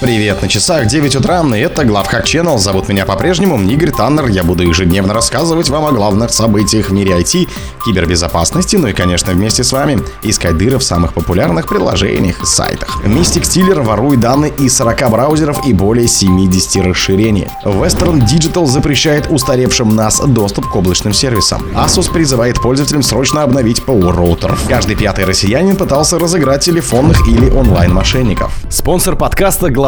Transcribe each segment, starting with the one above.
Привет, на часах 9 утра, и это Главхак Channel. Зовут меня по-прежнему Игорь Таннер. Я буду ежедневно рассказывать вам о главных событиях в мире IT, кибербезопасности, ну и, конечно, вместе с вами искать дыры в самых популярных приложениях и сайтах. Mystic Stealer ворует данные из 40 браузеров и более 70 расширений. Western Digital запрещает устаревшим NAS доступ к облачным сервисам. Asus призывает пользователям срочно обновить ПО роутер. Каждый пятый россиянин пытался разыграть телефонных или онлайн-мошенников. Спонсор подкаста Глав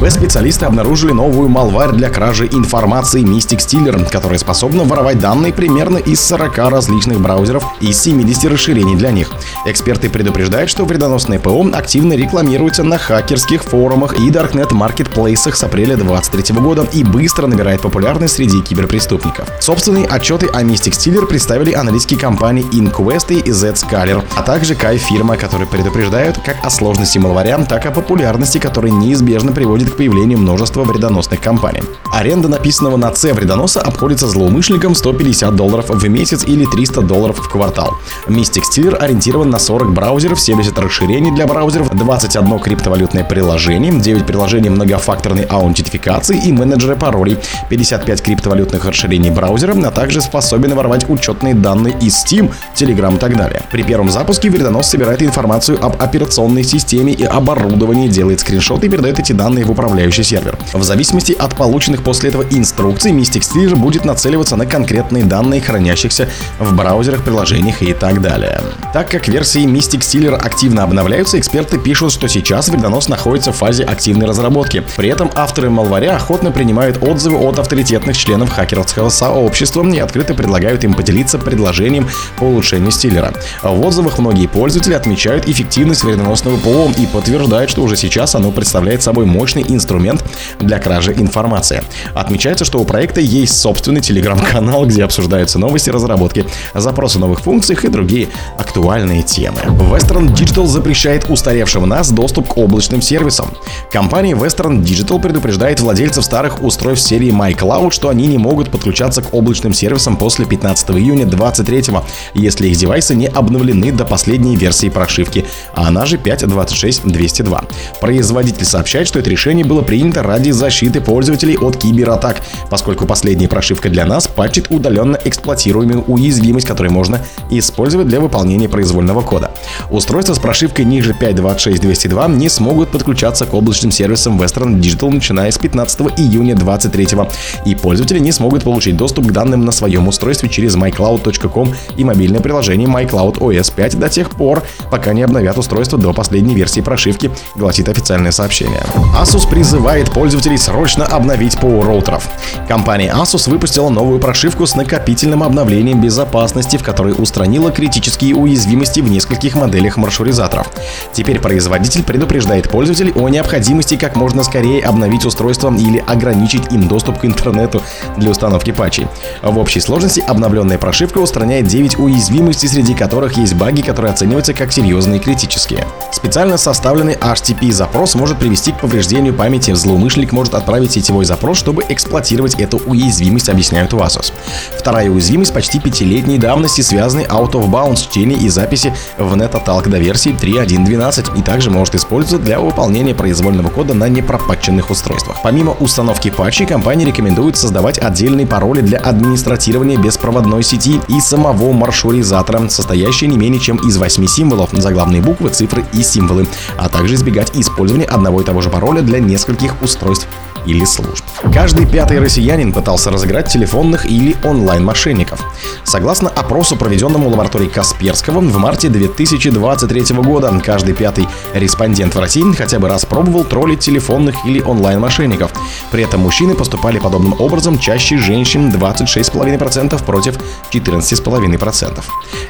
Б-специалисты обнаружили новую малварь для кражи информации Mystic Stealer, которая способна воровать данные примерно из 40 различных браузеров и 70 расширений для них. Эксперты предупреждают, что вредоносное ПО активно рекламируется на хакерских форумах и даркнет маркетплейсах с апреля 2023 года и быстро набирает популярность среди киберпреступников. Собственные отчеты о Mystic Stealer представили аналитики компании InQuest и Zscaler, а также Kai-фирма, которые предупреждают как о сложности малваря, так и о популярности, которая неизбежно приводит к появлению множества вредоносных компаний. Аренда написанного на C вредоноса обходится злоумышленникам 150 долларов в месяц или 300 долларов в квартал. Mystic Stealer ориентирован на 40 браузеров, 70 расширений для браузеров, 21 криптовалютное приложение, 9 приложений многофакторной аутентификации и менеджеры паролей, 55 криптовалютных расширений браузера, а также способен воровать учетные данные из Steam, Telegram и так далее. При первом запуске вредонос собирает информацию об операционной системе и оборудовании, делает скриншоты и передает эти данные в управляющий сервер. В зависимости от полученных после этого инструкций, Mystic Stealer будет нацеливаться на конкретные данные, хранящихся в браузерах, приложениях и так далее. Так как версии Mystic Stealer активно обновляются, эксперты пишут, что сейчас вредонос находится в фазе активной разработки. При этом авторы малваря охотно принимают отзывы от авторитетных членов хакерского сообщества и открыто предлагают им поделиться предложением по улучшению стилера. В отзывах многие пользователи отмечают эффективность вредоносного ПО и подтверждают, что уже сейчас оно представляет собой мощный инструмент для кражи информации. Отмечается, что у проекта есть собственный телеграм-канал, где обсуждаются новости разработки, запросы новых функций и другие актуальные темы. Western Digital запрещает устаревшим нас доступ к облачным сервисам. Компания Western Digital предупреждает владельцев старых устройств серии MyCloud, что они не могут подключаться к облачным сервисам после 15 июня 2023, если их девайсы не обновлены до последней версии прошивки, а она же 5.26.202. Производитель сообщает, что это решение было принято ради защиты пользователей от кибератак, поскольку последняя прошивка для нас патчит удаленно эксплуатируемую уязвимость, которую можно использовать для выполнения произвольного кода. Устройства с прошивкой ниже 5.26.202 не смогут подключаться к облачным сервисам Western Digital начиная с 15 июня 2023 и пользователи не смогут получить доступ к данным на своем устройстве через mycloud.com и мобильное приложение MyCloud OS 5 до тех пор, пока не обновят устройство до последней версии прошивки, гласит официальное сообщение. Asus призывает пользователей срочно обновить ПО роутеров. Компания Asus выпустила новую прошивку с накопительным обновлением безопасности, в которой устранила критические уязвимости в нескольких моделях маршрутизаторов. Теперь производитель предупреждает пользователей о необходимости как можно скорее обновить устройство или ограничить им доступ к интернету для установки патчей. В общей сложности обновленная прошивка устраняет 9 уязвимостей, среди которых есть баги, которые оцениваются как серьезные и критические. Специально составленный HTTP-запрос может привести к повреждению памяти. Злоумышленник может отправить сетевой запрос, чтобы эксплуатировать эту уязвимость, объясняют в. Вторая уязвимость почти пятилетней давности связаны out of bounds чтения и записи в NetAtalk до версии 3.1.12 и также может использоваться для выполнения произвольного кода на непропатченных устройствах. Помимо установки патчей, компания рекомендует создавать отдельные пароли для администрирования беспроводной сети и самого маршрутизатора, состоящие не менее чем из 8 символов, заглавные буквы, цифры и символы, а также избегать использования одного и того же пароля для нескольких устройств или служб. Каждый пятый россиянин пытался разыграть телефонных или онлайн-мошенников. Согласно опросу, проведенному в лаборатории Касперского в марте 2023 года, каждый пятый респондент в России хотя бы раз пробовал троллить телефонных или онлайн-мошенников. При этом мужчины поступали подобным образом чаще женщин 26,5% против 14,5%.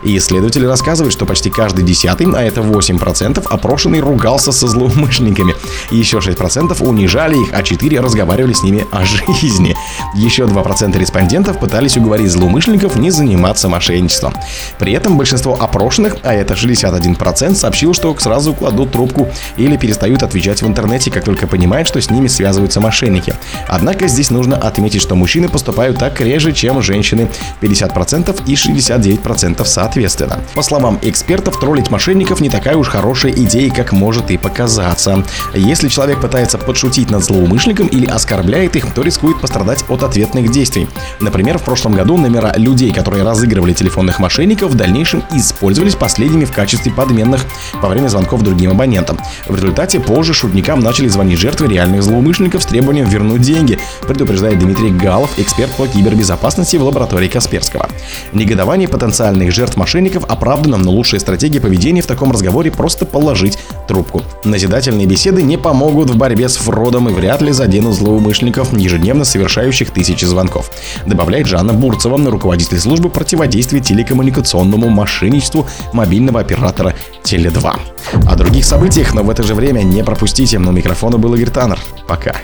И исследователи рассказывают, что почти каждый десятый, а это 8%, опрошенный ругался со злоумышленниками. Еще 6% унижали их, а 4 разговаривали с ними о жизни. Еще 2% респондентов пытались уговорить злоумышленников не заниматься мошенничеством. При этом большинство опрошенных, а это 61%, сообщил, что сразу кладут трубку или перестают отвечать в интернете, как только понимают, что с ними связываются мошенники. Однако здесь нужно отметить, что мужчины поступают так реже, чем женщины 50% и 69% соответственно. По словам экспертов, троллить мошенников не такая уж хорошая идея, как может и показаться. Если человек пытается подшутить над злоумышленником или оскорбляет их, то рискует пострадать от ответных действий. Например, в прошлом году номера людей, которые разыгрывали телефонных мошенников, в дальнейшем использовались последними в качестве подменных во время звонков другим абонентам. В результате позже шутникам начали звонить жертвы реальных злоумышленников с требованием вернуть деньги, предупреждает Дмитрий Галов, эксперт по кибербезопасности в лаборатории Касперского. Негодование потенциальных жертв мошенников оправдано, но лучшая стратегия поведения в таком разговоре просто положить трубку. Назидательные беседы не помогут в борьбе с фродом и вряд ли заденут злоумышленников, ежедневно совершающих тысячи звонков. Добавляет Жанна Бурцева, руководитель службы противодействия телекоммуникационному мошенничеству мобильного оператора Теле2. О других событиях, но в это же время не пропустите. На микрофона был Игорь Таннер. Пока.